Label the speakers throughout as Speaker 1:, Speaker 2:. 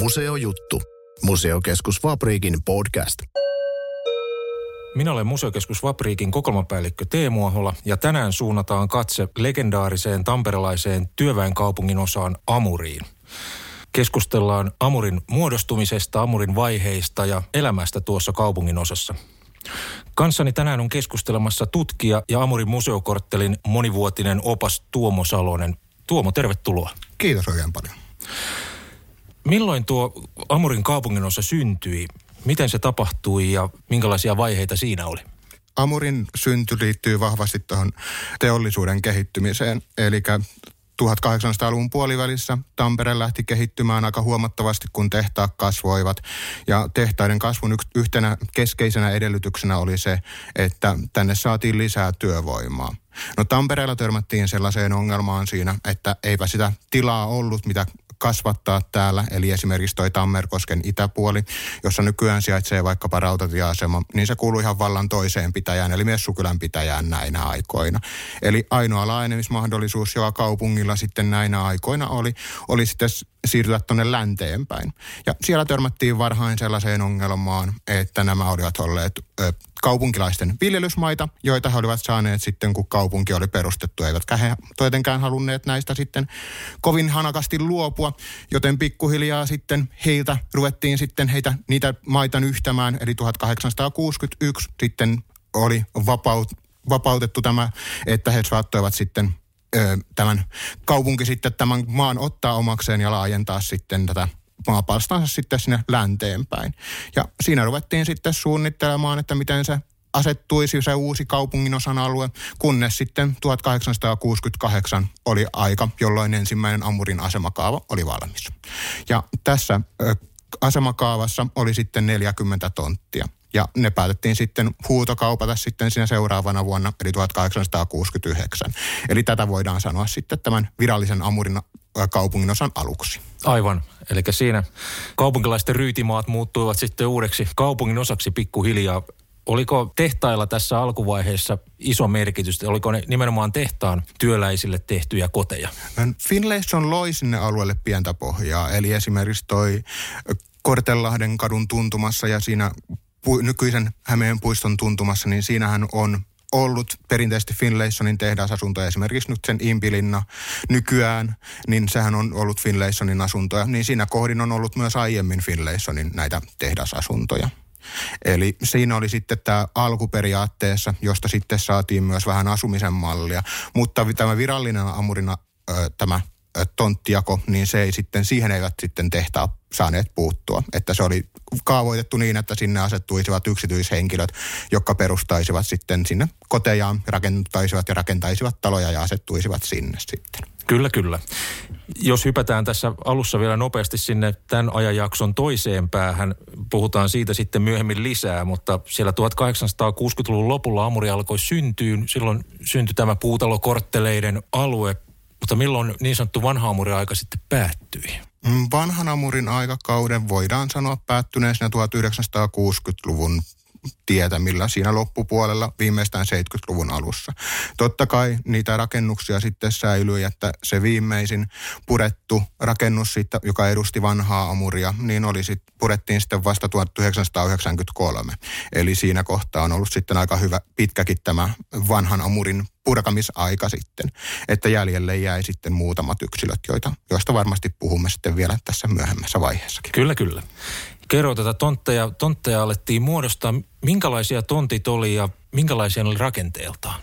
Speaker 1: Museojuttu. Museokeskus Fabriikin podcast.
Speaker 2: Minä olen Museokeskus Vapriikin kokoelmapäällikkö Teemu Ahola ja tänään suunnataan katse legendaariseen tamperelaiseen työväenkaupungin osaan Amuriin. Keskustellaan Amurin muodostumisesta, Amurin vaiheista ja elämästä tuossa kaupungin osassa. Kanssani tänään on keskustelemassa tutkija ja Amurin museokorttelin monivuotinen opas Tuomo Salonen. Tuomo, tervetuloa.
Speaker 3: Kiitos oikein paljon.
Speaker 2: Milloin tuo Amurin kaupunginosa syntyi? Miten se tapahtui ja minkälaisia vaiheita siinä oli?
Speaker 3: Amurin synty liittyy vahvasti tuohon teollisuuden kehittymiseen. Eli 1800-luvun puolivälissä Tampere lähti kehittymään aika huomattavasti, kun tehtaat kasvoivat. Ja tehtaiden kasvun yhtenä keskeisenä edellytyksenä oli se, että tänne saatiin lisää työvoimaa. No Tampereella törmättiin sellaiseen ongelmaan siinä, että eipä sitä tilaa ollut, mitä kasvattaa täällä, eli esimerkiksi toi Tammerkosken itäpuoli, jossa nykyään sijaitsee vaikkapa rautatieasema, niin se kuuluu ihan vallan toiseen pitäjään, eli Messukylän pitäjään näinä aikoina. Eli ainoa laajenemismahdollisuus, joka kaupungilla sitten näinä aikoina oli, oli sitten siirtyä tuonne länteenpäin. Ja siellä törmättiin varhain sellaiseen ongelmaan, että nämä olivat olleet ö, kaupunkilaisten viljelysmaita, joita he olivat saaneet sitten, kun kaupunki oli perustettu, eivätkä he toitenkään halunneet näistä sitten kovin hanakasti luopua, joten pikkuhiljaa sitten heiltä ruvettiin sitten heitä niitä maita yhtämään, eli 1861 sitten oli vapaut, vapautettu tämä, että he saattoivat sitten tämän kaupunki sitten tämän maan ottaa omakseen ja laajentaa sitten tätä maapalstansa sitten sinne länteenpäin. Ja siinä ruvettiin sitten suunnittelemaan, että miten se asettuisi se uusi kaupunginosan alue, kunnes sitten 1868 oli aika, jolloin ensimmäinen Amurin asemakaava oli valmis. Ja tässä asemakaavassa oli sitten 40 tonttia. Ja ne päätettiin sitten huutokaupata sitten siinä seuraavana vuonna, eli 1869. Eli tätä voidaan sanoa sitten tämän virallisen Amurin kaupungin osan aluksi.
Speaker 2: Aivan. Eli siinä kaupunkilaisten ryytimaat muuttuivat sitten uudeksi kaupungin osaksi pikkuhiljaa. Oliko tehtailla tässä alkuvaiheessa iso merkitys? Oliko ne nimenomaan tehtaan työläisille tehtyjä koteja?
Speaker 3: Finlayson loi sinne alueelle pientä pohjaa. Eli esimerkiksi toi Kortelahden kadun tuntumassa ja siinä pu, nykyisen Hämeen puiston tuntumassa, niin siinähän on ollut perinteisesti Finlaysonin tehdasasuntoja, esimerkiksi nyt sen Impilinna nykyään, niin sehän on ollut Finlaysonin asuntoja, niin siinä kohdin on ollut myös aiemmin Finlaysonin näitä tehdasasuntoja. Eli siinä oli sitten tämä alkuperiaatteessa, josta sitten saatiin myös vähän asumisen mallia, mutta tämä virallinen amurina, tämä tonttijako, niin se ei sitten, siihen eivät sitten tehtaa saaneet puuttua. Että se oli kaavoitettu niin, että sinne asettuisivat yksityishenkilöt, jotka perustaisivat sitten sinne kotejaan, rakentaisivat ja rakentaisivat taloja ja asettuisivat sinne sitten.
Speaker 2: Kyllä, kyllä. Jos hypätään tässä alussa vielä nopeasti sinne tämän ajanjakson toiseen päähän, puhutaan siitä sitten myöhemmin lisää, mutta siellä 1860-luvun lopulla Amuri alkoi syntyä. Silloin syntyi tämä puutalokortteleiden alue, mutta milloin niin sanottu vanha aika sitten päättyi?
Speaker 3: Mm, vanhan amurin aikakauden voidaan sanoa päättyneen siinä 1960-luvun tietämillä siinä loppupuolella viimeistään 70-luvun alussa. Totta kai niitä rakennuksia sitten säilyi, että se viimeisin purettu rakennus, siitä, joka edusti vanhaa amuria, niin oli sit, purettiin sitten vasta 1993. Eli siinä kohtaa on ollut sitten aika hyvä pitkäkin tämä vanhan amurin purkamisaika sitten, että jäljelle jäi sitten muutamat yksilöt, joita, joista varmasti puhumme sitten vielä tässä myöhemmässä vaiheessakin.
Speaker 2: Kyllä, kyllä kerro tätä tontteja. Tontteja alettiin muodostaa. Minkälaisia tontit oli ja minkälaisia oli rakenteeltaan?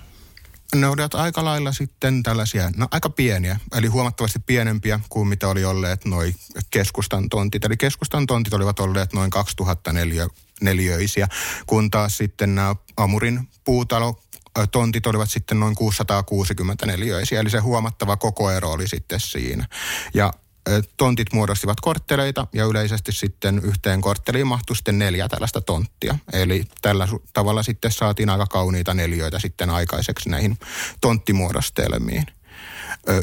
Speaker 3: Ne olivat aika lailla sitten tällaisia, no aika pieniä, eli huomattavasti pienempiä kuin mitä oli olleet noin keskustan tontit. Eli keskustan tontit olivat olleet noin 2004 neliöisiä, kun taas sitten nämä Amurin puutalo tontit olivat sitten noin 660 neliöisiä, eli se huomattava kokoero oli sitten siinä. Ja tontit muodostivat kortteleita ja yleisesti sitten yhteen kortteliin mahtui sitten neljä tällaista tonttia. Eli tällä tavalla sitten saatiin aika kauniita neljöitä sitten aikaiseksi näihin tonttimuodostelmiin.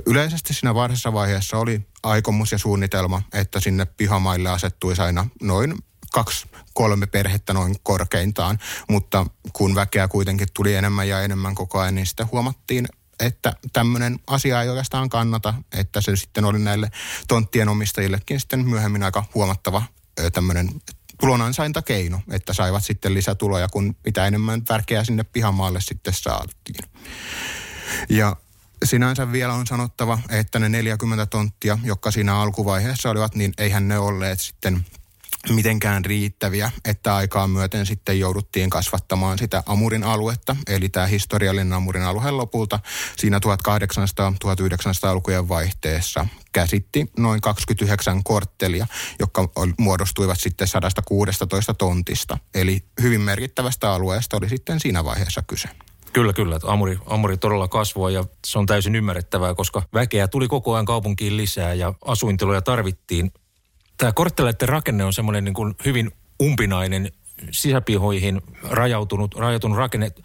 Speaker 3: Yleisesti siinä varhaisessa vaiheessa oli aikomus ja suunnitelma, että sinne pihamaille asettuisi aina noin kaksi, kolme perhettä noin korkeintaan, mutta kun väkeä kuitenkin tuli enemmän ja enemmän koko ajan, niin sitten huomattiin, että tämmöinen asia ei oikeastaan kannata, että se sitten oli näille tonttien omistajillekin sitten myöhemmin aika huomattava tämmöinen tulonansaintakeino, että saivat sitten lisätuloja, kun mitä enemmän värkeä sinne pihamaalle sitten saatiin. Ja sinänsä vielä on sanottava, että ne 40 tonttia, jotka siinä alkuvaiheessa olivat, niin eihän ne olleet sitten mitenkään riittäviä, että aikaa myöten sitten jouduttiin kasvattamaan sitä Amurin aluetta, eli tämä historiallinen Amurin alue lopulta siinä 1800-1900-lukujen vaihteessa käsitti noin 29 korttelia, jotka muodostuivat sitten 116 tontista. Eli hyvin merkittävästä alueesta oli sitten siinä vaiheessa kyse.
Speaker 2: Kyllä, kyllä. Amuri, Amuri todella kasvoi ja se on täysin ymmärrettävää, koska väkeä tuli koko ajan kaupunkiin lisää ja asuintiloja tarvittiin. Tämä kortteleiden rakenne on semmoinen niin kuin hyvin umpinainen sisäpihoihin rajautunut, rajautunut rakenne. Mä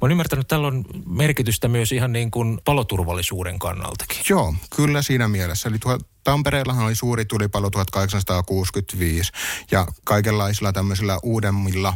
Speaker 2: oon ymmärtänyt, että tällä on merkitystä myös ihan niin kuin paloturvallisuuden kannaltakin.
Speaker 3: Joo, kyllä siinä mielessä. Eli Tampereellahan oli suuri tulipalo 1865 ja kaikenlaisilla tämmöisillä uudemmilla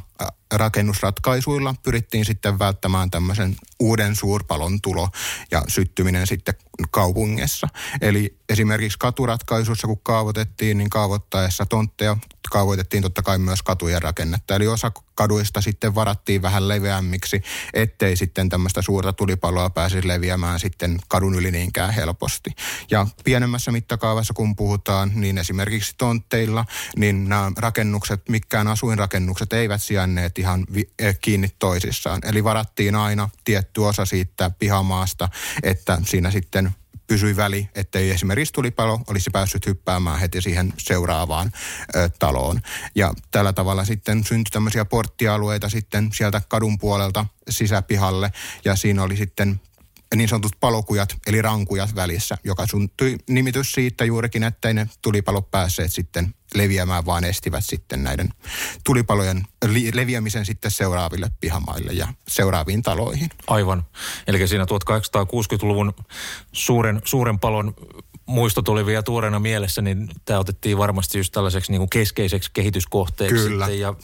Speaker 3: rakennusratkaisuilla pyrittiin sitten välttämään tämmöisen uuden suurpalon tulo ja syttyminen sitten kaupungissa. Eli esimerkiksi katuratkaisussa, kun kaavoitettiin, niin kaavoittaessa tontteja kaavoitettiin totta kai myös katujen rakennetta. Eli osa kaduista sitten varattiin vähän leveämmiksi, ettei sitten tämmöistä suurta tulipaloa pääsisi leviämään sitten kadun yli niinkään helposti. Ja pienemmässä mittakaavassa, kun puhutaan, niin esimerkiksi tontteilla, niin nämä rakennukset, mikään asuinrakennukset eivät sijainneet ihan vi- eh, kiinni toisissaan. Eli varattiin aina tietty osa siitä pihamaasta, että siinä sitten pysyi väli, ettei esimerkiksi tulipalo olisi päässyt hyppäämään heti siihen seuraavaan ö, taloon. Ja tällä tavalla sitten syntyi tämmöisiä porttialueita sitten sieltä kadun puolelta sisäpihalle ja siinä oli sitten niin sanotut palokujat, eli rankujat välissä, joka suntui nimitys siitä juurikin, että ne tulipalot päässeet sitten leviämään, vaan estivät sitten näiden tulipalojen li- leviämisen sitten seuraaville pihamaille ja seuraaviin taloihin.
Speaker 2: Aivan. Eli siinä 1860-luvun suuren, suuren palon muistot oli vielä tuoreena mielessä, niin tämä otettiin varmasti just tällaiseksi niin kuin keskeiseksi kehityskohteeksi.
Speaker 3: Kyllä.
Speaker 2: Sitten, ja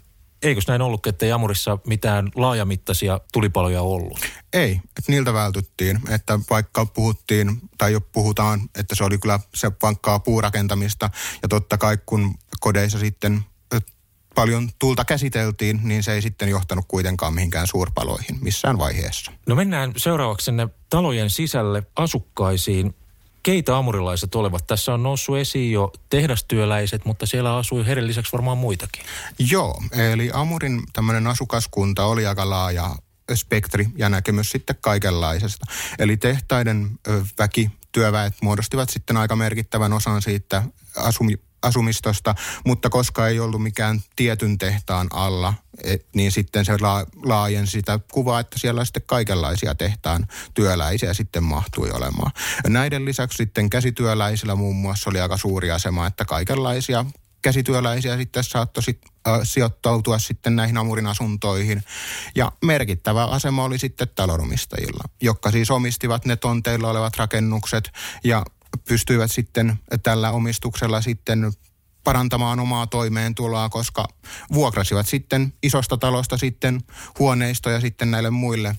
Speaker 2: eikös näin ollut, että Jamurissa mitään laajamittaisia tulipaloja ollut?
Speaker 3: Ei, että niiltä vältyttiin. Että vaikka puhuttiin, tai jo puhutaan, että se oli kyllä se vankkaa puurakentamista. Ja totta kai kun kodeissa sitten paljon tulta käsiteltiin, niin se ei sitten johtanut kuitenkaan mihinkään suurpaloihin missään vaiheessa.
Speaker 2: No mennään seuraavaksi sinne talojen sisälle asukkaisiin. Keitä amurilaiset olevat? Tässä on noussut esiin jo tehdastyöläiset, mutta siellä asui heidän lisäksi varmaan muitakin.
Speaker 3: Joo, eli Amurin tämmöinen asukaskunta oli aika laaja spektri ja näkemys sitten kaikenlaisesta. Eli tehtaiden väki, työväet muodostivat sitten aika merkittävän osan siitä asumi, asumistosta, mutta koska ei ollut mikään tietyn tehtaan alla, et, niin sitten se la, laajensi sitä kuvaa, että siellä sitten kaikenlaisia tehtaan työläisiä sitten mahtui olemaan. Näiden lisäksi sitten käsityöläisillä muun muassa oli aika suuri asema, että kaikenlaisia käsityöläisiä sitten saattoi sit, äh, sijoittautua sitten näihin Amurin asuntoihin. Ja merkittävä asema oli sitten talonomistajilla, jotka siis omistivat ne tonteilla olevat rakennukset ja pystyivät sitten tällä omistuksella sitten parantamaan omaa toimeentuloa, koska vuokrasivat sitten isosta talosta sitten huoneistoja sitten näille muille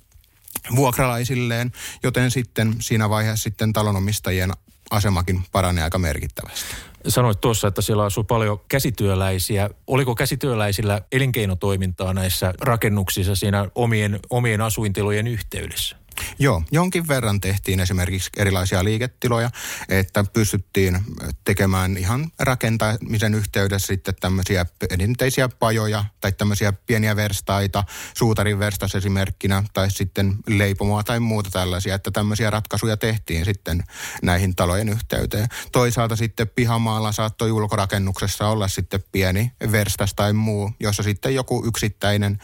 Speaker 3: vuokralaisilleen, joten sitten siinä vaiheessa sitten talonomistajien asemakin paranee aika merkittävästi.
Speaker 2: Sanoit tuossa, että siellä asuu paljon käsityöläisiä. Oliko käsityöläisillä elinkeinotoimintaa näissä rakennuksissa siinä omien, omien asuintilojen yhteydessä?
Speaker 3: Joo, jonkin verran tehtiin esimerkiksi erilaisia liiketiloja, että pystyttiin tekemään ihan rakentamisen yhteydessä sitten tämmöisiä perinteisiä pajoja tai tämmöisiä pieniä verstaita, suutarin verstas esimerkkinä tai sitten leipomoa tai muuta tällaisia, että tämmöisiä ratkaisuja tehtiin sitten näihin talojen yhteyteen. Toisaalta sitten pihamaalla saattoi ulkorakennuksessa olla sitten pieni verstas tai muu, jossa sitten joku yksittäinen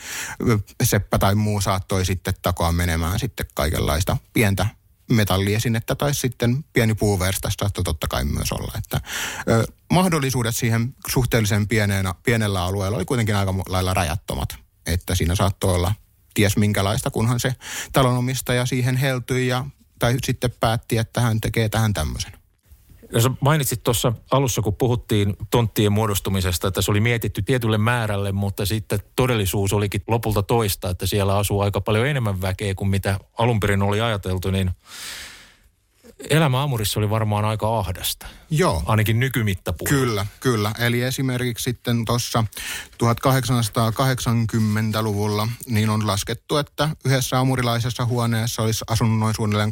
Speaker 3: seppä tai muu saattoi sitten takoa menemään sitten kaikenlaista pientä metalliesinnettä tai sitten pieni puuverstas saattoi totta kai myös olla. Että, ö, mahdollisuudet siihen suhteellisen pienenä, pienellä alueella oli kuitenkin aika lailla rajattomat. Että siinä saattoi olla ties minkälaista, kunhan se talonomistaja siihen heltyi ja, tai sitten päätti, että hän tekee tähän tämmöisen.
Speaker 2: Ja sä mainitsit tuossa alussa, kun puhuttiin tonttien muodostumisesta, että se oli mietitty tietylle määrälle, mutta sitten todellisuus olikin lopulta toista, että siellä asuu aika paljon enemmän väkeä kuin mitä alun perin oli ajateltu, niin elämä Amurissa oli varmaan aika ahdasta.
Speaker 3: Joo.
Speaker 2: Ainakin nykymittapuolella.
Speaker 3: Kyllä, kyllä. Eli esimerkiksi sitten tuossa 1880-luvulla niin on laskettu, että yhdessä amurilaisessa huoneessa olisi asunut noin suunnilleen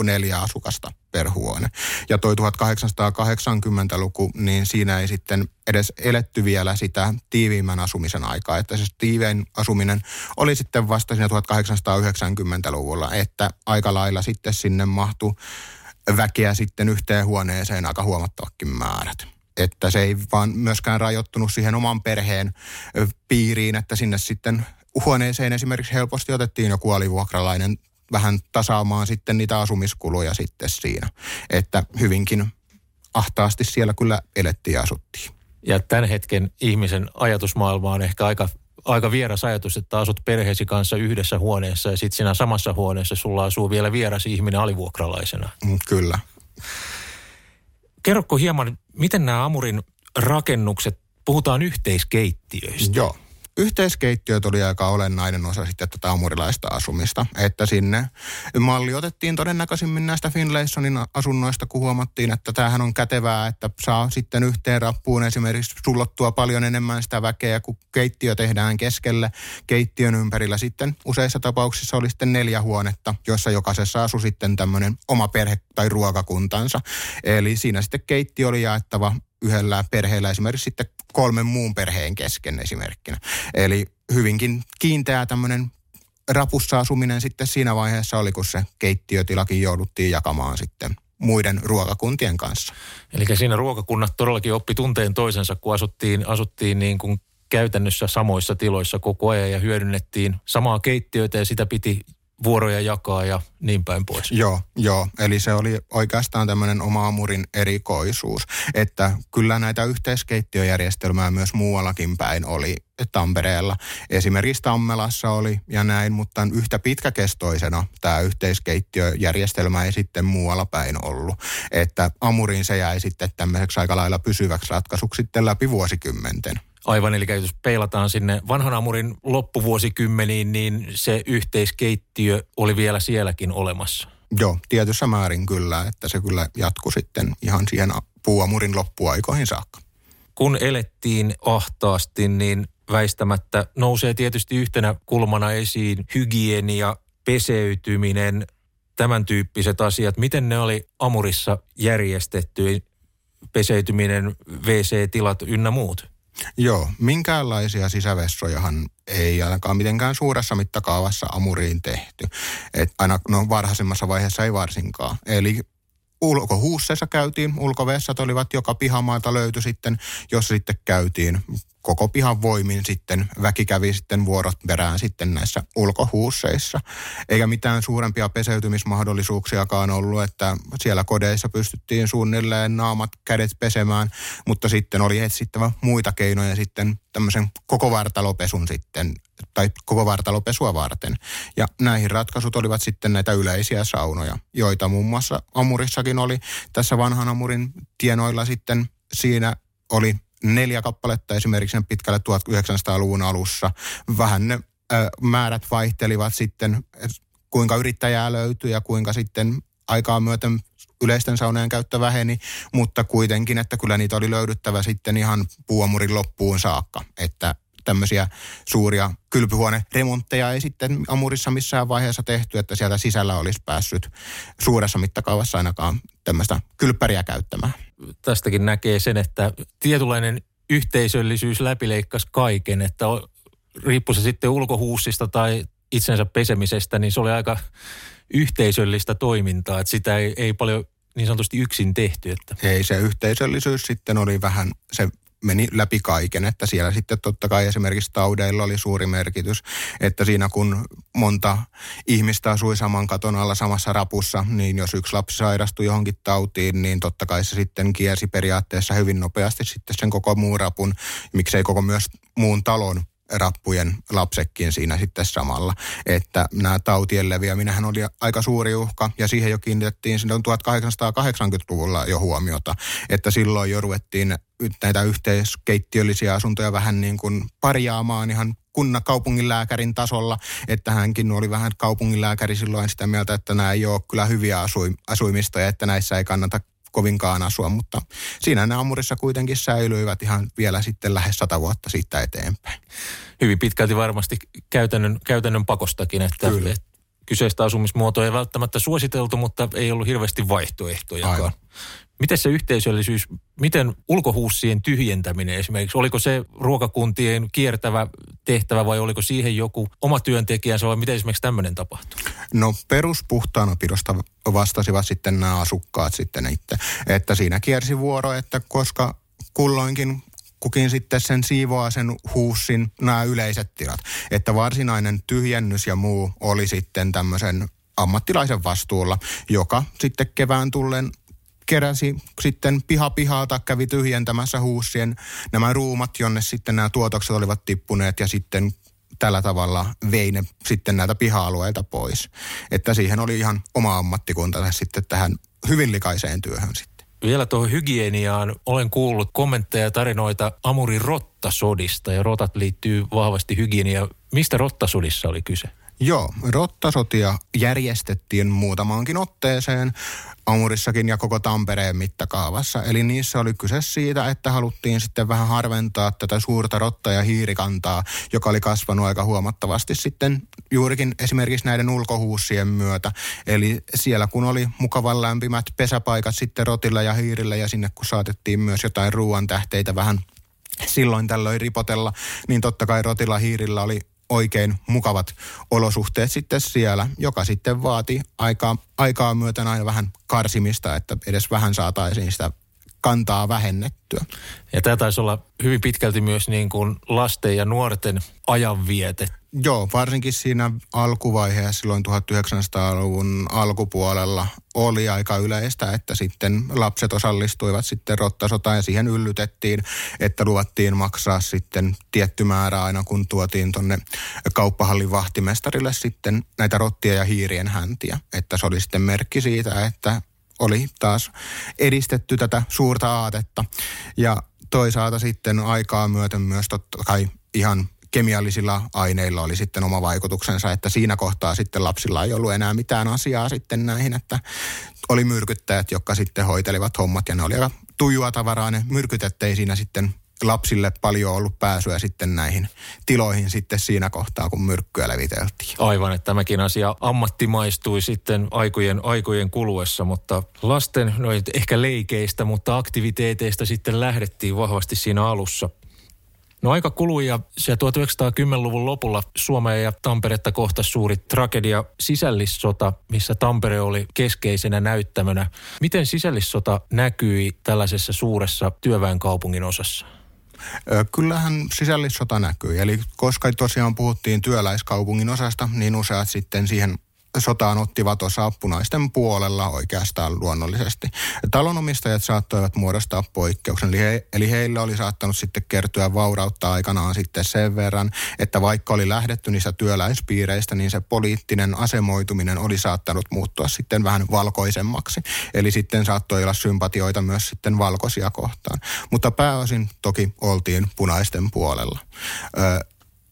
Speaker 3: 3,4 asukasta per huone. Ja toi 1880-luku, niin siinä ei sitten edes eletty vielä sitä tiiviimmän asumisen aikaa. Että se tiivein asuminen oli sitten vasta siinä 1890-luvulla, että aika lailla sitten sinne mahtui väkeä sitten yhteen huoneeseen aika huomattavakin määrät. Että se ei vaan myöskään rajoittunut siihen oman perheen piiriin, että sinne sitten huoneeseen esimerkiksi helposti otettiin joku alivuokralainen vähän tasaamaan sitten niitä asumiskuluja sitten siinä. Että hyvinkin ahtaasti siellä kyllä elettiin ja asuttiin.
Speaker 2: Ja tämän hetken ihmisen ajatusmaailma on ehkä aika, aika vieras ajatus, että asut perheesi kanssa yhdessä huoneessa ja sitten siinä samassa huoneessa sulla asuu vielä vieras ihminen alivuokralaisena.
Speaker 3: Mm, kyllä.
Speaker 2: Kerrokko hieman, miten nämä Amurin rakennukset, puhutaan yhteiskeittiöistä.
Speaker 3: Joo. Yhteiskeittiöt oli aika olennainen osa sitten tätä amurilaista asumista, että sinne malli otettiin todennäköisimmin näistä Finlaysonin asunnoista, kun huomattiin, että tämähän on kätevää, että saa sitten yhteen rappuun esimerkiksi sullottua paljon enemmän sitä väkeä, kun keittiö tehdään keskelle. Keittiön ympärillä sitten useissa tapauksissa oli sitten neljä huonetta, joissa jokaisessa asui sitten tämmöinen oma perhe tai ruokakuntansa. Eli siinä sitten keittiö oli jaettava yhdellä perheellä esimerkiksi sitten kolmen muun perheen kesken esimerkkinä. Eli hyvinkin kiinteä tämmöinen rapussa asuminen sitten siinä vaiheessa oli, kun se keittiötilakin jouduttiin jakamaan sitten muiden ruokakuntien kanssa.
Speaker 2: Eli siinä ruokakunnat todellakin oppi tunteen toisensa, kun asuttiin, asuttiin niin kuin käytännössä samoissa tiloissa koko ajan ja hyödynnettiin samaa keittiötä ja sitä piti vuoroja jakaa ja niin päin pois.
Speaker 3: Joo, joo. Eli se oli oikeastaan tämmöinen oma amurin erikoisuus, että kyllä näitä yhteiskeittiöjärjestelmää myös muuallakin päin oli Tampereella. Esimerkiksi Tammelassa oli ja näin, mutta yhtä pitkäkestoisena tämä yhteiskeittiöjärjestelmä ei sitten muualla päin ollut. Että Amuriin se jäi sitten tämmöiseksi aika lailla pysyväksi ratkaisuksi sitten läpi vuosikymmenten.
Speaker 2: Aivan, eli jos peilataan sinne vanhan amurin loppuvuosikymmeniin, niin se yhteiskeittiö oli vielä sielläkin olemassa.
Speaker 3: Joo, tietyssä määrin kyllä, että se kyllä jatkui sitten ihan siihen puuamurin loppuaikoihin saakka.
Speaker 2: Kun elettiin ahtaasti, niin väistämättä nousee tietysti yhtenä kulmana esiin hygienia, peseytyminen, tämän tyyppiset asiat. Miten ne oli Amurissa järjestetty, peseytyminen, WC-tilat ynnä muut?
Speaker 3: Joo, minkäänlaisia sisävessojahan ei ainakaan mitenkään suuressa mittakaavassa amuriin tehty. Et aina no, varhaisemmassa vaiheessa ei varsinkaan. Eli ulkohuusseissa käytiin, ulkovessat olivat joka pihamaalta löytyi sitten, jos sitten käytiin koko pihan voimin sitten väki kävi sitten vuorot perään sitten näissä ulkohuusseissa. Eikä mitään suurempia peseytymismahdollisuuksiakaan ollut, että siellä kodeissa pystyttiin suunnilleen naamat kädet pesemään, mutta sitten oli etsittävä muita keinoja sitten tämmöisen koko vartalopesun sitten tai koko vartalopesua varten. Ja näihin ratkaisut olivat sitten näitä yleisiä saunoja, joita muun muassa Amurissakin oli. Tässä vanhan Amurin tienoilla sitten siinä oli neljä kappaletta esimerkiksi pitkälle 1900-luvun alussa. Vähän ne määrät vaihtelivat sitten, kuinka yrittäjää löytyi ja kuinka sitten aikaa myöten yleisten saunojen käyttö väheni, mutta kuitenkin, että kyllä niitä oli löydyttävä sitten ihan puuamurin loppuun saakka, että tämmöisiä suuria kylpyhuoneremontteja ei sitten Amurissa missään vaiheessa tehty, että sieltä sisällä olisi päässyt suuressa mittakaavassa ainakaan tämmöistä kylppäriä käyttämään.
Speaker 2: Tästäkin näkee sen, että tietynlainen yhteisöllisyys läpileikkasi kaiken, että riippui se sitten ulkohuussista tai itsensä pesemisestä, niin se oli aika yhteisöllistä toimintaa, että sitä ei, ei paljon niin sanotusti yksin tehty. Että.
Speaker 3: Ei, se yhteisöllisyys sitten oli vähän, se meni läpi kaiken, että siellä sitten totta kai esimerkiksi taudeilla oli suuri merkitys, että siinä kun monta ihmistä asui saman katon alla samassa rapussa, niin jos yksi lapsi sairastui johonkin tautiin, niin totta kai se sitten kiersi periaatteessa hyvin nopeasti sitten sen koko muun rapun, miksei koko myös muun talon rappujen lapsekin siinä sitten samalla. Että nämä tautien leviäminenhän oli aika suuri uhka ja siihen jo kiinnitettiin silloin 1880-luvulla jo huomiota, että silloin jo ruvettiin näitä yhteiskeittiöllisiä asuntoja vähän niin kuin parjaamaan ihan kunnan kaupunginlääkärin tasolla, että hänkin oli vähän kaupunginlääkäri silloin sitä mieltä, että nämä ei ole kyllä hyviä asuimista ja että näissä ei kannata kovinkaan asua, mutta siinä ne Amurissa kuitenkin säilyivät ihan vielä sitten lähes sata vuotta siitä eteenpäin.
Speaker 2: Hyvin pitkälti varmasti käytännön, käytännön pakostakin, että, Kyllä. että kyseistä asumismuotoa ei välttämättä suositeltu, mutta ei ollut hirveästi vaihtoehtoja. Miten se yhteisöllisyys, miten ulkohuussien tyhjentäminen esimerkiksi, oliko se ruokakuntien kiertävä tehtävä vai oliko siihen joku oma työntekijänsä vai miten esimerkiksi tämmöinen tapahtui?
Speaker 3: No peruspuhtaanopidosta vastasivat sitten nämä asukkaat sitten itse, että siinä kiersi vuoro, että koska kulloinkin kukin sitten sen siivoaa sen huussin nämä yleiset tilat. Että varsinainen tyhjennys ja muu oli sitten tämmöisen ammattilaisen vastuulla, joka sitten kevään tullen keräsi sitten piha pihalta, kävi tyhjentämässä huussien nämä ruumat, jonne sitten nämä tuotokset olivat tippuneet ja sitten tällä tavalla vei ne sitten näitä piha-alueilta pois. Että siihen oli ihan oma ammattikunta sitten tähän hyvin likaiseen työhön sitten.
Speaker 2: Vielä tuohon hygieniaan olen kuullut kommentteja ja tarinoita Amurin rottasodista ja rotat liittyy vahvasti hygieniaan. Mistä rottasodissa oli kyse?
Speaker 3: Joo, rottasotia järjestettiin muutamaankin otteeseen Amurissakin ja koko Tampereen mittakaavassa. Eli niissä oli kyse siitä, että haluttiin sitten vähän harventaa tätä suurta rotta- ja hiirikantaa, joka oli kasvanut aika huomattavasti sitten juurikin esimerkiksi näiden ulkohuussien myötä. Eli siellä kun oli mukavan lämpimät pesäpaikat sitten rotilla ja hiirillä ja sinne kun saatettiin myös jotain ruoan tähteitä vähän silloin tällöin ripotella, niin totta kai rotilla hiirillä oli oikein mukavat olosuhteet sitten siellä, joka sitten vaati aikaa, aikaa myöten aina vähän karsimista, että edes vähän saataisiin sitä kantaa vähennettyä.
Speaker 2: Ja tämä taisi olla hyvin pitkälti myös niin kuin lasten ja nuorten ajanviete.
Speaker 3: Joo, varsinkin siinä alkuvaiheessa silloin 1900-luvun alkupuolella oli aika yleistä, että sitten lapset osallistuivat sitten rottasotaan ja siihen yllytettiin, että luvattiin maksaa sitten tietty määrä aina kun tuotiin tuonne kauppahallin vahtimestarille sitten näitä rottia ja hiirien häntiä. Että se oli sitten merkki siitä, että oli taas edistetty tätä suurta aatetta. Ja toisaalta sitten aikaa myöten myös totta kai ihan kemiallisilla aineilla oli sitten oma vaikutuksensa, että siinä kohtaa sitten lapsilla ei ollut enää mitään asiaa sitten näihin, että oli myrkyttäjät, jotka sitten hoitelivat hommat ja ne oli aika tujua tavaraa, ne myrkytet siinä sitten lapsille paljon ollut pääsyä sitten näihin tiloihin sitten siinä kohtaa, kun myrkkyä leviteltiin.
Speaker 2: Aivan, että tämäkin asia ammattimaistui sitten aikojen, aikojen kuluessa, mutta lasten, no ehkä leikeistä, mutta aktiviteeteista sitten lähdettiin vahvasti siinä alussa. No aika kului ja se 1910-luvun lopulla Suomea ja Tamperetta kohtasi suuri tragedia, sisällissota, missä Tampere oli keskeisenä näyttämönä. Miten sisällissota näkyi tällaisessa suuressa työväenkaupungin osassa?
Speaker 3: Kyllähän sisällissota näkyy. Eli koska tosiaan puhuttiin työläiskaupungin osasta, niin useat sitten siihen sotaan ottivat osaa punaisten puolella oikeastaan luonnollisesti. Talonomistajat saattoivat muodostaa poikkeuksen, eli, he, eli heille oli saattanut sitten kertyä vaurautta aikanaan sitten sen verran, että vaikka oli lähdetty niistä työläispiireistä, niin se poliittinen asemoituminen oli saattanut muuttua sitten vähän valkoisemmaksi. Eli sitten saattoi olla sympatioita myös sitten valkoisia kohtaan. Mutta pääosin toki oltiin punaisten puolella. Ö,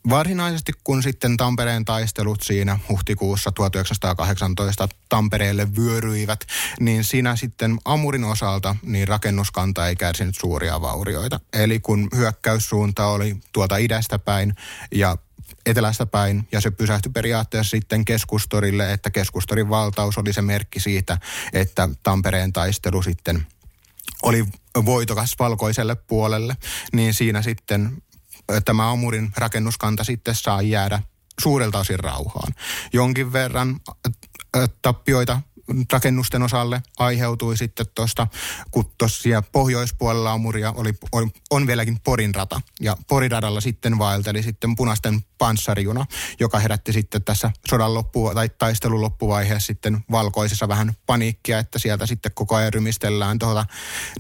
Speaker 3: Varsinaisesti kun sitten Tampereen taistelut siinä huhtikuussa 1918 Tampereelle vyöryivät, niin siinä sitten Amurin osalta niin rakennuskanta ei kärsinyt suuria vaurioita. Eli kun hyökkäyssuunta oli tuolta idästä päin ja etelästä päin ja se pysähtyi periaatteessa sitten keskustorille, että keskustorin valtaus oli se merkki siitä, että Tampereen taistelu sitten oli voitokas valkoiselle puolelle, niin siinä sitten tämä Amurin rakennuskanta sitten saa jäädä suurelta osin rauhaan. Jonkin verran tappioita rakennusten osalle aiheutui sitten tuosta, kun tosiaan pohjoispuolella Amuria oli, oli, on vieläkin Porin rata. Ja Porin radalla sitten vaelteli sitten punaisten panssarijuna, joka herätti sitten tässä sodan loppu, tai taistelun loppuvaiheessa sitten valkoisessa vähän paniikkia, että sieltä sitten koko ajan rymistellään tuota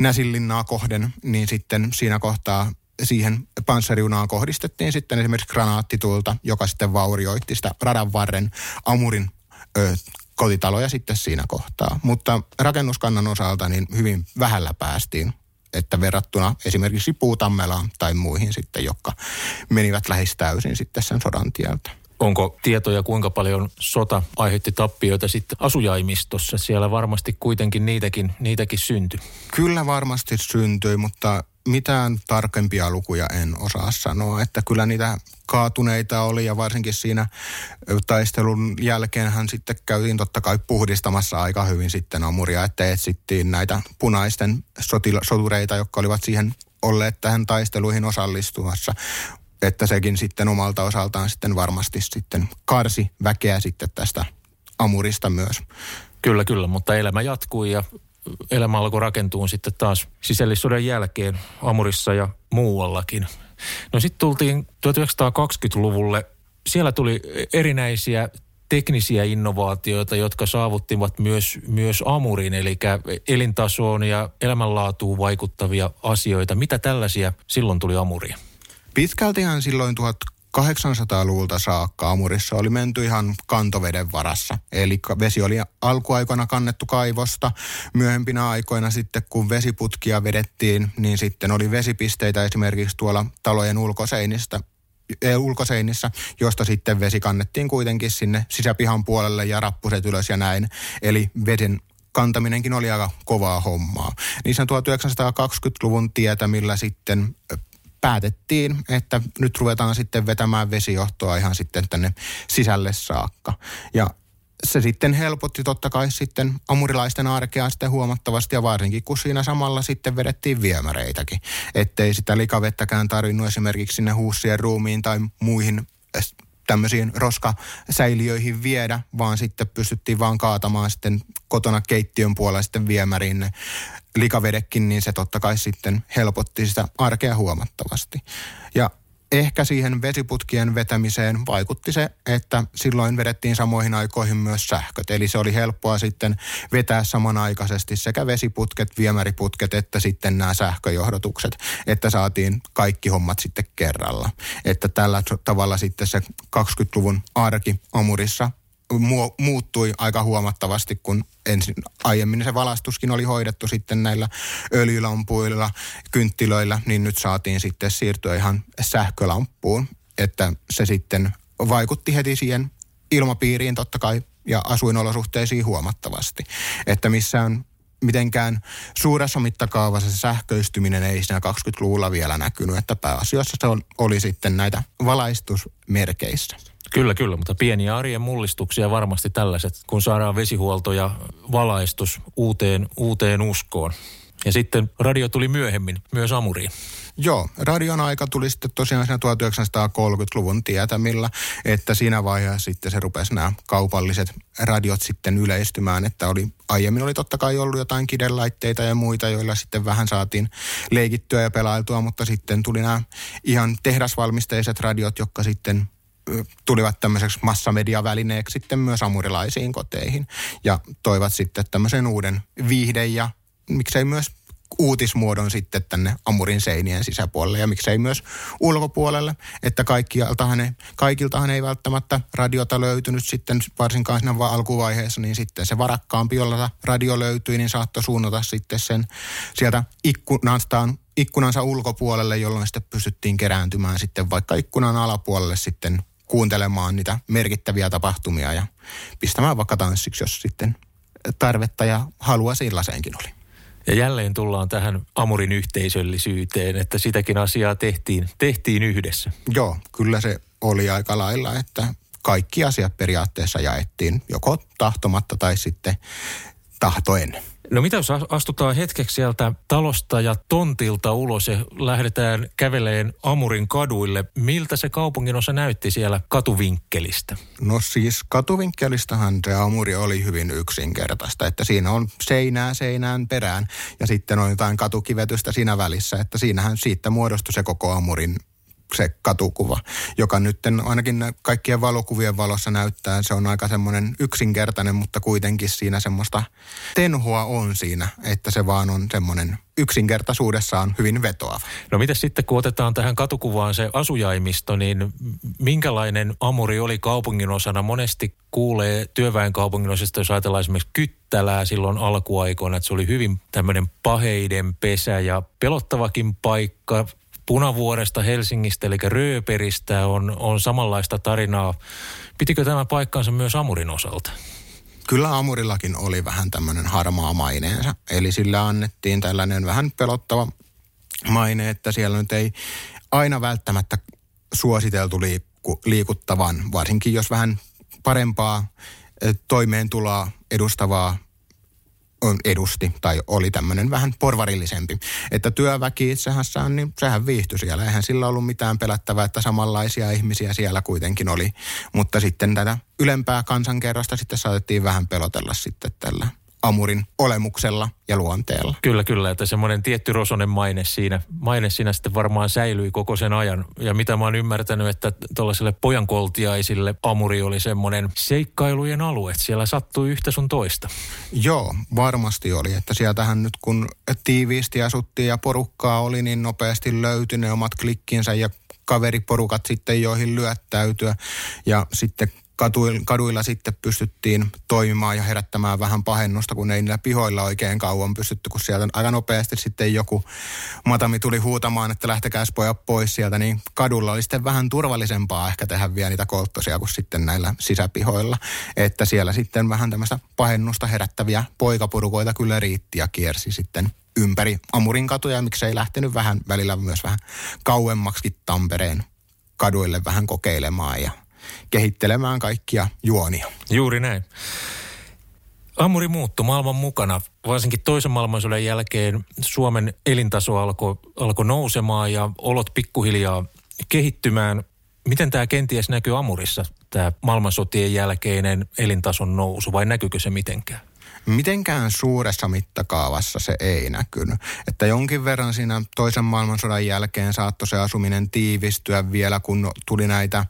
Speaker 3: Näsillinnaa kohden, niin sitten siinä kohtaa siihen panssariunaan kohdistettiin sitten esimerkiksi granaattitulta, joka sitten vaurioitti sitä radan varren Amurin ö, kotitaloja sitten siinä kohtaa. Mutta rakennuskannan osalta niin hyvin vähällä päästiin että verrattuna esimerkiksi Puutammelaan tai muihin sitten, jotka menivät lähes täysin sitten sen sodan tieltä.
Speaker 2: Onko tietoja, kuinka paljon sota aiheutti tappioita sitten asujaimistossa? Siellä varmasti kuitenkin niitäkin, niitäkin syntyi.
Speaker 3: Kyllä varmasti syntyi, mutta mitään tarkempia lukuja en osaa sanoa. Että kyllä niitä kaatuneita oli ja varsinkin siinä taistelun jälkeenhän sitten käytiin totta kai puhdistamassa aika hyvin sitten amuria, että etsittiin näitä punaisten sotila- sotureita, jotka olivat siihen olleet tähän taisteluihin osallistumassa että sekin sitten omalta osaltaan sitten varmasti sitten karsi väkeä sitten tästä amurista myös.
Speaker 2: Kyllä, kyllä, mutta elämä jatkui ja elämä alkoi rakentua sitten taas sisällissodan jälkeen Amurissa ja muuallakin. No sitten tultiin 1920-luvulle. Siellä tuli erinäisiä teknisiä innovaatioita, jotka saavuttivat myös, myös Amurin, eli elintasoon ja elämänlaatuun vaikuttavia asioita. Mitä tällaisia silloin tuli Amuriin?
Speaker 3: Pitkältihän silloin 1800-luvulta saakka Amurissa oli menty ihan kantoveden varassa. Eli vesi oli alkuaikoina kannettu kaivosta. Myöhempinä aikoina sitten, kun vesiputkia vedettiin, niin sitten oli vesipisteitä esimerkiksi tuolla talojen ulkoseinistä e, ulkoseinissä, josta sitten vesi kannettiin kuitenkin sinne sisäpihan puolelle ja rappuset ylös ja näin. Eli veden kantaminenkin oli aika kovaa hommaa. Niissä 1920-luvun tietämillä sitten päätettiin, että nyt ruvetaan sitten vetämään vesijohtoa ihan sitten tänne sisälle saakka. Ja se sitten helpotti totta kai sitten amurilaisten arkea sitten huomattavasti ja varsinkin kun siinä samalla sitten vedettiin viemäreitäkin. Ettei sitä likavettäkään tarvinnut esimerkiksi sinne huussien ruumiin tai muihin tämmöisiin roskasäiliöihin viedä, vaan sitten pystyttiin vaan kaatamaan sitten kotona keittiön puolella sitten viemäriin ne likavedekin, niin se totta kai sitten helpotti sitä arkea huomattavasti. Ja ehkä siihen vesiputkien vetämiseen vaikutti se, että silloin vedettiin samoihin aikoihin myös sähköt. Eli se oli helppoa sitten vetää samanaikaisesti sekä vesiputket, viemäriputket että sitten nämä sähköjohdotukset, että saatiin kaikki hommat sitten kerralla. Että tällä tavalla sitten se 20-luvun arki Amurissa muuttui aika huomattavasti, kun ensin aiemmin se valastuskin oli hoidettu sitten näillä öljylampuilla, kynttilöillä, niin nyt saatiin sitten siirtyä ihan sähkölampuun, että se sitten vaikutti heti siihen ilmapiiriin totta kai ja asuinolosuhteisiin huomattavasti. Että missään mitenkään suuressa mittakaavassa se sähköistyminen ei siinä 20-luvulla vielä näkynyt, että pääasiassa se oli sitten näitä valaistusmerkeissä.
Speaker 2: Kyllä, kyllä, mutta pieniä arjen mullistuksia varmasti tällaiset, kun saadaan vesihuolto ja valaistus uuteen, uuteen uskoon. Ja sitten radio tuli myöhemmin, myös Amuriin.
Speaker 3: Joo, radion aika tuli sitten tosiaan siinä 1930-luvun tietämillä, että siinä vaiheessa sitten se rupesi nämä kaupalliset radiot sitten yleistymään, että oli, aiemmin oli totta kai ollut jotain kidelaitteita ja muita, joilla sitten vähän saatiin leikittyä ja pelailtua, mutta sitten tuli nämä ihan tehdasvalmisteiset radiot, jotka sitten tulivat tämmöiseksi massamediavälineeksi sitten myös amurilaisiin koteihin ja toivat sitten tämmöisen uuden viihde ja miksei myös uutismuodon sitten tänne Amurin seinien sisäpuolelle ja miksei myös ulkopuolelle, että kaikkialtahan ei, kaikiltahan ei välttämättä radiota löytynyt sitten varsinkaan siinä alkuvaiheessa, niin sitten se varakkaampi, jolla radio löytyi, niin saattoi suunnata sitten sen sieltä ikkunastaan ikkunansa ulkopuolelle, jolloin sitten pystyttiin kerääntymään sitten vaikka ikkunan alapuolelle sitten kuuntelemaan niitä merkittäviä tapahtumia ja pistämään vaikka tanssiksi, jos sitten tarvetta ja halua sillaseenkin oli.
Speaker 2: Ja jälleen tullaan tähän Amurin yhteisöllisyyteen, että sitäkin asiaa tehtiin, tehtiin yhdessä.
Speaker 3: Joo, kyllä se oli aika lailla, että kaikki asiat periaatteessa jaettiin joko tahtomatta tai sitten tahtoen.
Speaker 2: No mitä jos astutaan hetkeksi sieltä talosta ja tontilta ulos ja lähdetään käveleen Amurin kaduille. Miltä se kaupungin osa näytti siellä katuvinkkelistä?
Speaker 3: No siis katuvinkkelistähän se Amuri oli hyvin yksinkertaista, että siinä on seinää seinään perään ja sitten on jotain katukivetystä siinä välissä, että siinähän siitä muodostui se koko Amurin se katukuva, joka nyt ainakin kaikkien valokuvien valossa näyttää, se on aika semmoinen yksinkertainen, mutta kuitenkin siinä semmoista tenhua on siinä, että se vaan on semmoinen yksinkertaisuudessaan hyvin vetoava.
Speaker 2: No mitä sitten, kun otetaan tähän katukuvaan se asujaimisto, niin minkälainen Amuri oli kaupungin osana? Monesti kuulee työväen kaupungin osasta, jos ajatellaan esimerkiksi Kyttälää silloin alkuaikoina, että se oli hyvin tämmöinen paheiden pesä ja pelottavakin paikka. Punavuoresta Helsingistä, eli Rööperistä on, on samanlaista tarinaa. Pitikö tämä paikkaansa myös Amurin osalta?
Speaker 3: Kyllä Amurillakin oli vähän tämmöinen harmaa maineensa. Eli sillä annettiin tällainen vähän pelottava maine, että siellä nyt ei aina välttämättä suositeltu liikku, liikuttavan, varsinkin jos vähän parempaa toimeentuloa edustavaa edusti tai oli tämmöinen vähän porvarillisempi. Että työväki itsehässään, niin sehän viihtyi siellä. Eihän sillä ollut mitään pelättävää, että samanlaisia ihmisiä siellä kuitenkin oli. Mutta sitten tätä ylempää kansankerrosta sitten saatettiin vähän pelotella sitten tällä Amurin olemuksella ja luonteella.
Speaker 2: Kyllä, kyllä, että semmoinen tietty rosonen maine siinä, maine siinä sitten varmaan säilyi koko sen ajan. Ja mitä mä oon ymmärtänyt, että tuollaiselle pojankoltiaisille Amuri oli semmoinen seikkailujen alue, että siellä sattui yhtä sun toista.
Speaker 3: Joo, varmasti oli, että sieltähän nyt kun tiiviisti asuttiin ja porukkaa oli, niin nopeasti löytyi ne omat klikkinsä ja kaveriporukat sitten, joihin lyöttäytyä. Ja sitten kaduilla, sitten pystyttiin toimimaan ja herättämään vähän pahennusta, kun ei niillä pihoilla oikein kauan pystytty, kun sieltä aika nopeasti sitten joku matami tuli huutamaan, että lähtekääs pojat pois sieltä, niin kadulla oli sitten vähän turvallisempaa ehkä tehdä vielä niitä kolttosia kuin sitten näillä sisäpihoilla. Että siellä sitten vähän tämmöistä pahennusta herättäviä poikapurukoita kyllä riitti ja kiersi sitten ympäri Amurin katuja, miksei lähtenyt vähän välillä myös vähän kauemmaksi Tampereen kaduille vähän kokeilemaan ja kehittelemään kaikkia juonia.
Speaker 2: Juuri näin. Amuri muuttui maailman mukana. Varsinkin toisen maailmansodan jälkeen Suomen elintaso alkoi alko nousemaan ja olot pikkuhiljaa kehittymään. Miten tämä kenties näkyy Amurissa, tämä maailmansotien jälkeinen elintason nousu, vai näkyykö se mitenkään?
Speaker 3: Mitenkään suuressa mittakaavassa se ei näkynyt. Että jonkin verran siinä toisen maailmansodan jälkeen saattoi se asuminen tiivistyä vielä, kun tuli näitä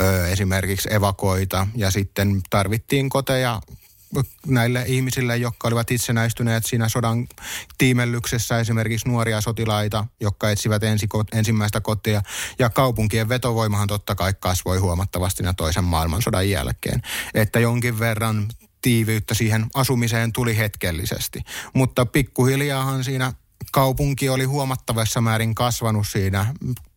Speaker 3: ö, esimerkiksi evakoita ja sitten tarvittiin koteja näille ihmisille, jotka olivat itsenäistyneet siinä sodan tiimellyksessä, esimerkiksi nuoria sotilaita, jotka etsivät ensi, ensimmäistä kotia. Ja kaupunkien vetovoimahan totta kai kasvoi huomattavasti toisen maailmansodan jälkeen. Että jonkin verran tiiviyttä siihen asumiseen tuli hetkellisesti. Mutta pikkuhiljaahan siinä kaupunki oli huomattavassa määrin kasvanut siinä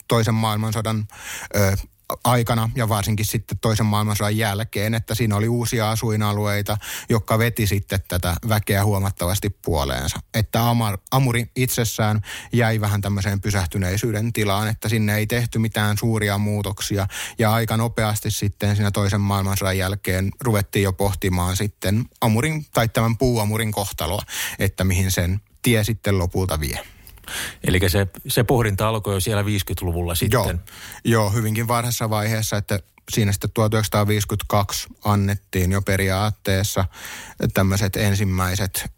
Speaker 3: toisen maailmansodan ö, aikana ja varsinkin sitten toisen maailmansodan jälkeen, että siinä oli uusia asuinalueita, jotka veti sitten tätä väkeä huomattavasti puoleensa. Että Amar, Amuri itsessään jäi vähän tämmöiseen pysähtyneisyyden tilaan, että sinne ei tehty mitään suuria muutoksia ja aika nopeasti sitten siinä toisen maailmansodan jälkeen ruvettiin jo pohtimaan sitten Amurin tai tämän puuamurin kohtaloa, että mihin sen tie sitten lopulta vie.
Speaker 2: Eli se, se pohdinta alkoi jo siellä 50-luvulla sitten.
Speaker 3: Joo, joo, hyvinkin varhaisessa vaiheessa, että siinä sitten 1952 annettiin jo periaatteessa tämmöiset ensimmäiset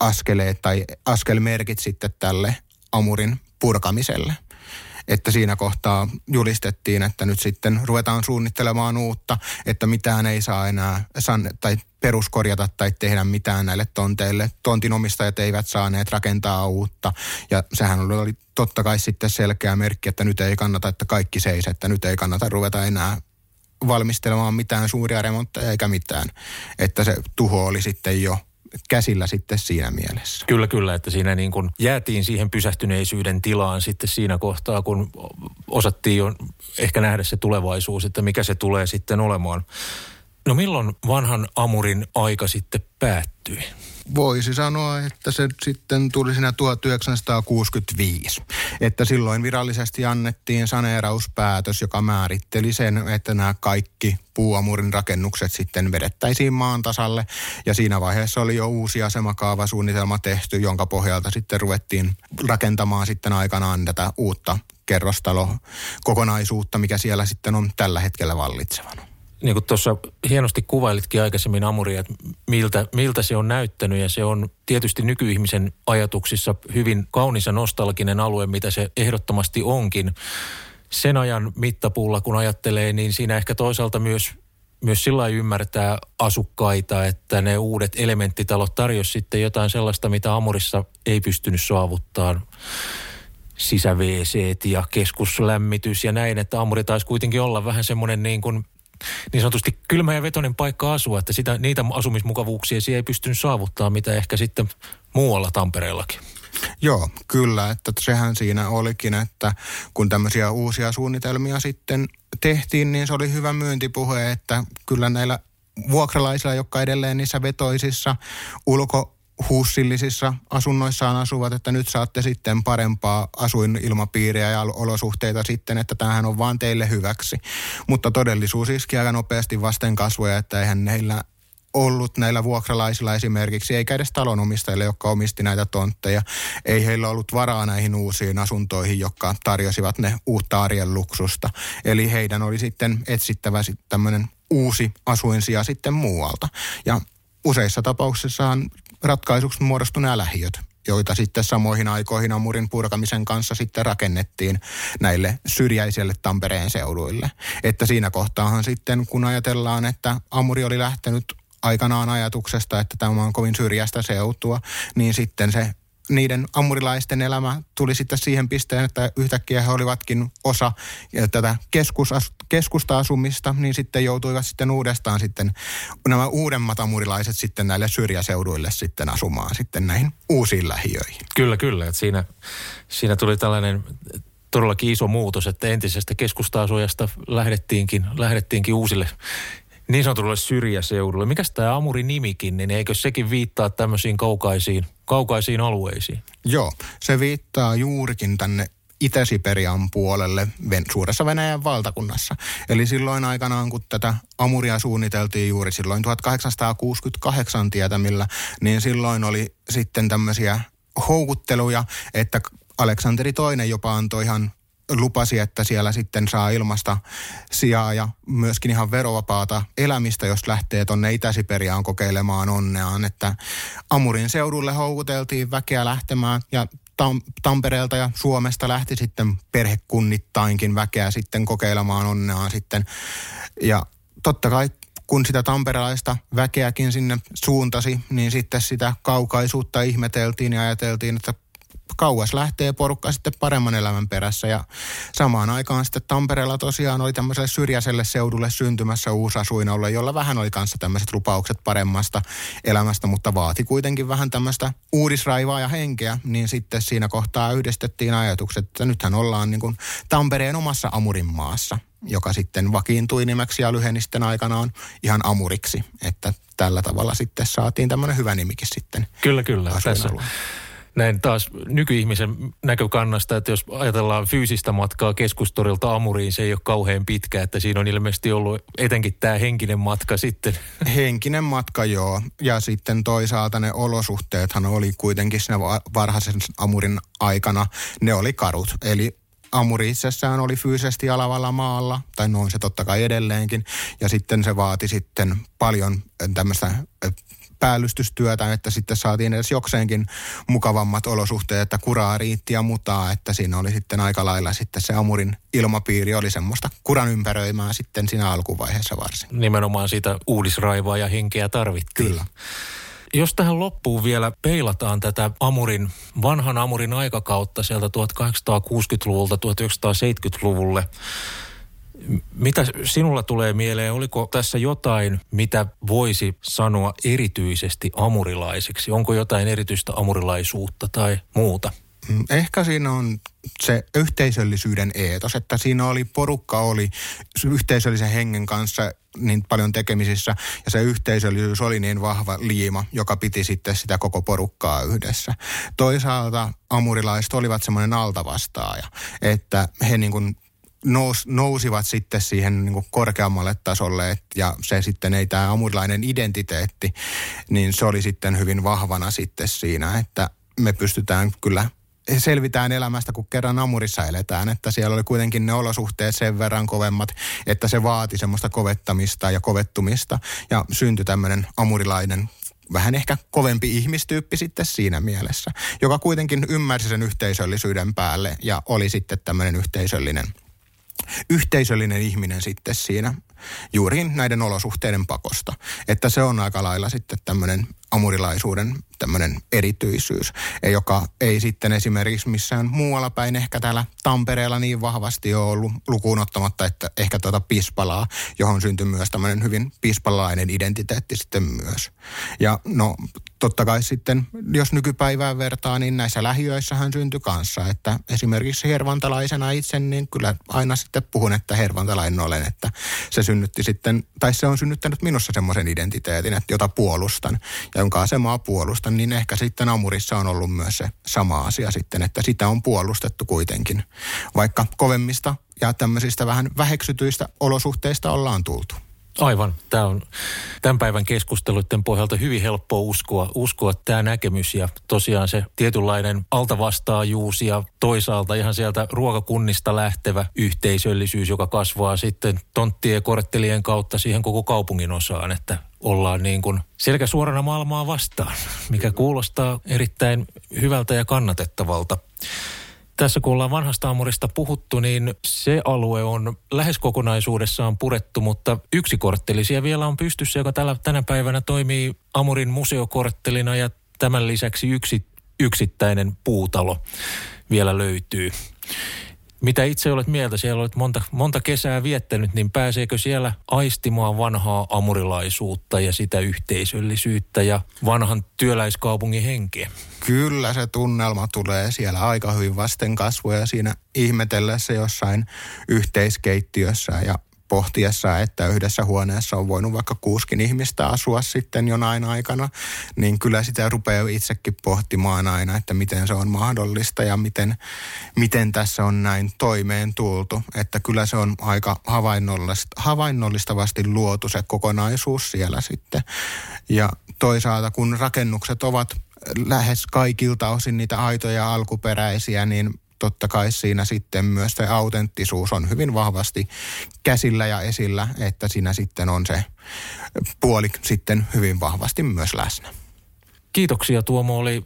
Speaker 3: askeleet tai askelmerkit sitten tälle Amurin purkamiselle – että siinä kohtaa julistettiin, että nyt sitten ruvetaan suunnittelemaan uutta, että mitään ei saa enää san, tai peruskorjata tai tehdä mitään näille tonteille. Tontinomistajat eivät saaneet rakentaa uutta ja sehän oli totta kai sitten selkeä merkki, että nyt ei kannata, että kaikki seis, että nyt ei kannata ruveta enää valmistelemaan mitään suuria remontteja eikä mitään. Että se tuho oli sitten jo käsillä sitten siinä mielessä.
Speaker 2: Kyllä, kyllä, että siinä niin kuin jäätiin siihen pysähtyneisyyden tilaan sitten siinä kohtaa, kun osattiin jo ehkä nähdä se tulevaisuus, että mikä se tulee sitten olemaan. No milloin vanhan Amurin aika sitten päättyi?
Speaker 3: Voisi sanoa, että se sitten tuli siinä 1965. Että silloin virallisesti annettiin saneerauspäätös, joka määritteli sen, että nämä kaikki puuamurin rakennukset sitten vedettäisiin maan tasalle. Ja siinä vaiheessa oli jo uusi asemakaavasuunnitelma tehty, jonka pohjalta sitten ruvettiin rakentamaan sitten aikanaan tätä uutta kerrostalo kokonaisuutta, mikä siellä sitten on tällä hetkellä vallitsevana
Speaker 2: niin kuin tuossa hienosti kuvailitkin aikaisemmin Amuria, että miltä, miltä se on näyttänyt ja se on tietysti nykyihmisen ajatuksissa hyvin kaunis ja nostalginen alue, mitä se ehdottomasti onkin. sen ajan mittapuulla kun ajattelee, niin siinä ehkä toisaalta myös, myös sillä ymmärtää asukkaita, että ne uudet elementtitalot tarjosi sitten jotain sellaista, mitä Amurissa ei pystynyt saavuttaa sisä ja keskuslämmitys ja näin, että Amuri taisi kuitenkin olla vähän semmoinen niin kuin niin sanotusti kylmä ja vetoinen paikka asua, että sitä, niitä asumismukavuuksia siellä ei pystynyt saavuttaa, mitä ehkä sitten muualla Tampereellakin.
Speaker 3: Joo, kyllä, että sehän siinä olikin, että kun tämmöisiä uusia suunnitelmia sitten tehtiin, niin se oli hyvä myyntipuhe, että kyllä näillä vuokralaisilla, jotka edelleen niissä vetoisissa ulko huussillisissa asunnoissaan asuvat, että nyt saatte sitten parempaa asuinilmapiiriä ja olosuhteita sitten, että tämähän on vaan teille hyväksi. Mutta todellisuus iski aika nopeasti vasten kasvoja, että eihän heillä ollut näillä vuokralaisilla esimerkiksi, eikä edes talonomistajille, jotka omisti näitä tontteja. Ei heillä ollut varaa näihin uusiin asuntoihin, jotka tarjosivat ne uutta arjen luksusta. Eli heidän oli sitten etsittävä sitten tämmöinen uusi asuinsija sitten muualta. Ja useissa tapauksissahan ratkaisuksi muodostui nämä lähiöt, joita sitten samoihin aikoihin Amurin purkamisen kanssa sitten rakennettiin näille syrjäisille Tampereen seuduille. Että siinä kohtaahan sitten, kun ajatellaan, että Amuri oli lähtenyt aikanaan ajatuksesta, että tämä on kovin syrjäistä seutua, niin sitten se niiden amurilaisten elämä tuli sitten siihen pisteen, että yhtäkkiä he olivatkin osa tätä keskus, keskusta asumista, niin sitten joutuivat sitten uudestaan sitten nämä uudemmat amurilaiset sitten näille syrjäseuduille sitten asumaan sitten näihin uusiin lähiöihin.
Speaker 2: Kyllä, kyllä. Että siinä, siinä tuli tällainen todellakin iso muutos, että entisestä keskusta-asujasta lähdettiinkin, lähdettiinkin uusille niin sanotulle syrjäseudulle. Mikäs tämä Amuri nimikin, niin eikö sekin viittaa tämmöisiin kaukaisiin, kaukaisiin alueisiin?
Speaker 3: Joo, se viittaa juurikin tänne Itä-Siperian puolelle suuressa Venäjän valtakunnassa. Eli silloin aikanaan, kun tätä Amuria suunniteltiin juuri silloin 1868 tietämillä, niin silloin oli sitten tämmöisiä houkutteluja, että Aleksanteri II jopa antoi ihan lupasi, että siellä sitten saa ilmasta sijaa ja myöskin ihan verovapaata elämistä, jos lähtee tuonne Itä-Siperiaan kokeilemaan onneaan. Että Amurin seudulle houkuteltiin väkeä lähtemään ja Tam- Tampereelta ja Suomesta lähti sitten perhekunnittainkin väkeä sitten kokeilemaan onneaan sitten. Ja totta kai kun sitä tamperelaista väkeäkin sinne suuntasi, niin sitten sitä kaukaisuutta ihmeteltiin ja ajateltiin, että kauas lähtee porukka sitten paremman elämän perässä. Ja samaan aikaan sitten Tampereella tosiaan oli tämmöiselle syrjäiselle seudulle syntymässä uusasuinalle, jolla vähän oli kanssa tämmöiset lupaukset paremmasta elämästä, mutta vaati kuitenkin vähän tämmöistä uudisraivaa ja henkeä, niin sitten siinä kohtaa yhdistettiin ajatukset, että nythän ollaan niin kuin Tampereen omassa Amurin maassa joka sitten vakiintui nimeksi ja lyheni sitten aikanaan ihan Amuriksi, että tällä tavalla sitten saatiin tämmöinen hyvä nimikin sitten.
Speaker 2: Kyllä, kyllä. Tässä, näin taas nykyihmisen näkökannasta, että jos ajatellaan fyysistä matkaa keskustorilta Amuriin, se ei ole kauhean pitkä, että siinä on ilmeisesti ollut etenkin tämä henkinen matka sitten.
Speaker 3: Henkinen matka, joo. Ja sitten toisaalta ne olosuhteethan oli kuitenkin siinä varhaisen Amurin aikana, ne oli karut. Eli Amuri itsessään oli fyysisesti alavalla maalla, tai noin se totta kai edelleenkin, ja sitten se vaati sitten paljon tämmöistä päällystystyötä, että sitten saatiin edes jokseenkin mukavammat olosuhteet, että kuraa riitti ja mutaa, että siinä oli sitten aika lailla sitten se amurin ilmapiiri oli semmoista kuran ympäröimää sitten siinä alkuvaiheessa varsin.
Speaker 2: Nimenomaan sitä uudisraivaa ja henkeä tarvittiin.
Speaker 3: Kyllä.
Speaker 2: Jos tähän loppuun vielä peilataan tätä Amurin, vanhan Amurin aikakautta sieltä 1860-luvulta 1970-luvulle, mitä sinulla tulee mieleen? Oliko tässä jotain, mitä voisi sanoa erityisesti amurilaiseksi? Onko jotain erityistä amurilaisuutta tai muuta?
Speaker 3: Mm, ehkä siinä on se yhteisöllisyyden eetos, että siinä oli porukka oli yhteisöllisen hengen kanssa niin paljon tekemisissä ja se yhteisöllisyys oli niin vahva liima, joka piti sitten sitä koko porukkaa yhdessä. Toisaalta amurilaiset olivat semmoinen altavastaaja, että he niin kuin nous, nousivat sitten siihen niin kuin korkeammalle tasolle et, ja se sitten ei tämä amurilainen identiteetti, niin se oli sitten hyvin vahvana sitten siinä, että me pystytään kyllä selvitään elämästä, kun kerran Amurissa eletään, että siellä oli kuitenkin ne olosuhteet sen verran kovemmat, että se vaati semmoista kovettamista ja kovettumista ja syntyi tämmöinen amurilainen vähän ehkä kovempi ihmistyyppi sitten siinä mielessä, joka kuitenkin ymmärsi sen yhteisöllisyyden päälle ja oli sitten tämmöinen yhteisöllinen yhteisöllinen ihminen sitten siinä juuri näiden olosuhteiden pakosta. Että se on aika lailla sitten tämmöinen amurilaisuuden tämmöinen erityisyys, joka ei sitten esimerkiksi missään muualla päin ehkä täällä Tampereella niin vahvasti ole ollut lukuun ottamatta, että ehkä tuota Pispalaa, johon syntyi myös tämmöinen hyvin pispalainen identiteetti sitten myös. Ja no totta kai sitten, jos nykypäivään vertaa, niin näissä lähiöissä hän syntyi kanssa, että esimerkiksi hervantalaisena itse, niin kyllä aina sitten puhun, että hervantalainen olen, että se synnytti sitten, tai se on synnyttänyt minussa semmoisen identiteetin, että jota puolustan ja jonka asemaa puolustan, niin ehkä sitten Amurissa on ollut myös se sama asia sitten, että sitä on puolustettu kuitenkin, vaikka kovemmista ja tämmöisistä vähän väheksytyistä olosuhteista ollaan tultu.
Speaker 2: Aivan. Tämä on tämän päivän keskusteluiden pohjalta hyvin helppo uskoa, uskoa tämä näkemys ja tosiaan se tietynlainen altavastaajuus ja toisaalta ihan sieltä ruokakunnista lähtevä yhteisöllisyys, joka kasvaa sitten tonttien ja korttelien kautta siihen koko kaupungin osaan, että ollaan niin kuin selkä suorana maailmaa vastaan, mikä kuulostaa erittäin hyvältä ja kannatettavalta. Tässä kun ollaan vanhasta Amurista puhuttu, niin se alue on lähes kokonaisuudessaan purettu, mutta yksi kortteli siellä vielä on pystyssä, joka tällä, tänä päivänä toimii Amurin museokorttelina ja tämän lisäksi yksi yksittäinen puutalo vielä löytyy. Mitä itse olet mieltä? Siellä olet monta, monta kesää viettänyt, niin pääseekö siellä aistimaan vanhaa amurilaisuutta ja sitä yhteisöllisyyttä ja vanhan työläiskaupungin henkeä?
Speaker 3: Kyllä se tunnelma tulee siellä aika hyvin vasten kasvoja siinä ihmetellessä jossain yhteiskeittiössä ja pohtiessa, että yhdessä huoneessa on voinut vaikka kuuskin ihmistä asua sitten jonain aikana, niin kyllä sitä rupeaa itsekin pohtimaan aina, että miten se on mahdollista ja miten, miten tässä on näin toimeen tultu. Että kyllä se on aika havainnollista, havainnollistavasti luotu se kokonaisuus siellä sitten. Ja toisaalta kun rakennukset ovat lähes kaikilta osin niitä aitoja alkuperäisiä, niin totta kai siinä sitten myös se autenttisuus on hyvin vahvasti käsillä ja esillä, että siinä sitten on se puoli sitten hyvin vahvasti myös läsnä.
Speaker 2: Kiitoksia Tuomo, oli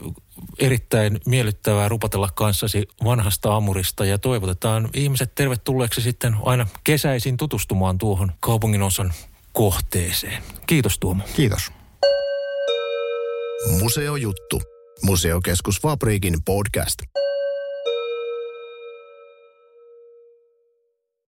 Speaker 2: erittäin miellyttävää rupatella kanssasi vanhasta Amurista ja toivotetaan ihmiset tervetulleeksi sitten aina kesäisin tutustumaan tuohon kaupungin osan kohteeseen. Kiitos Tuomo.
Speaker 3: Kiitos.
Speaker 1: Museojuttu. Museokeskus Fabriikin podcast.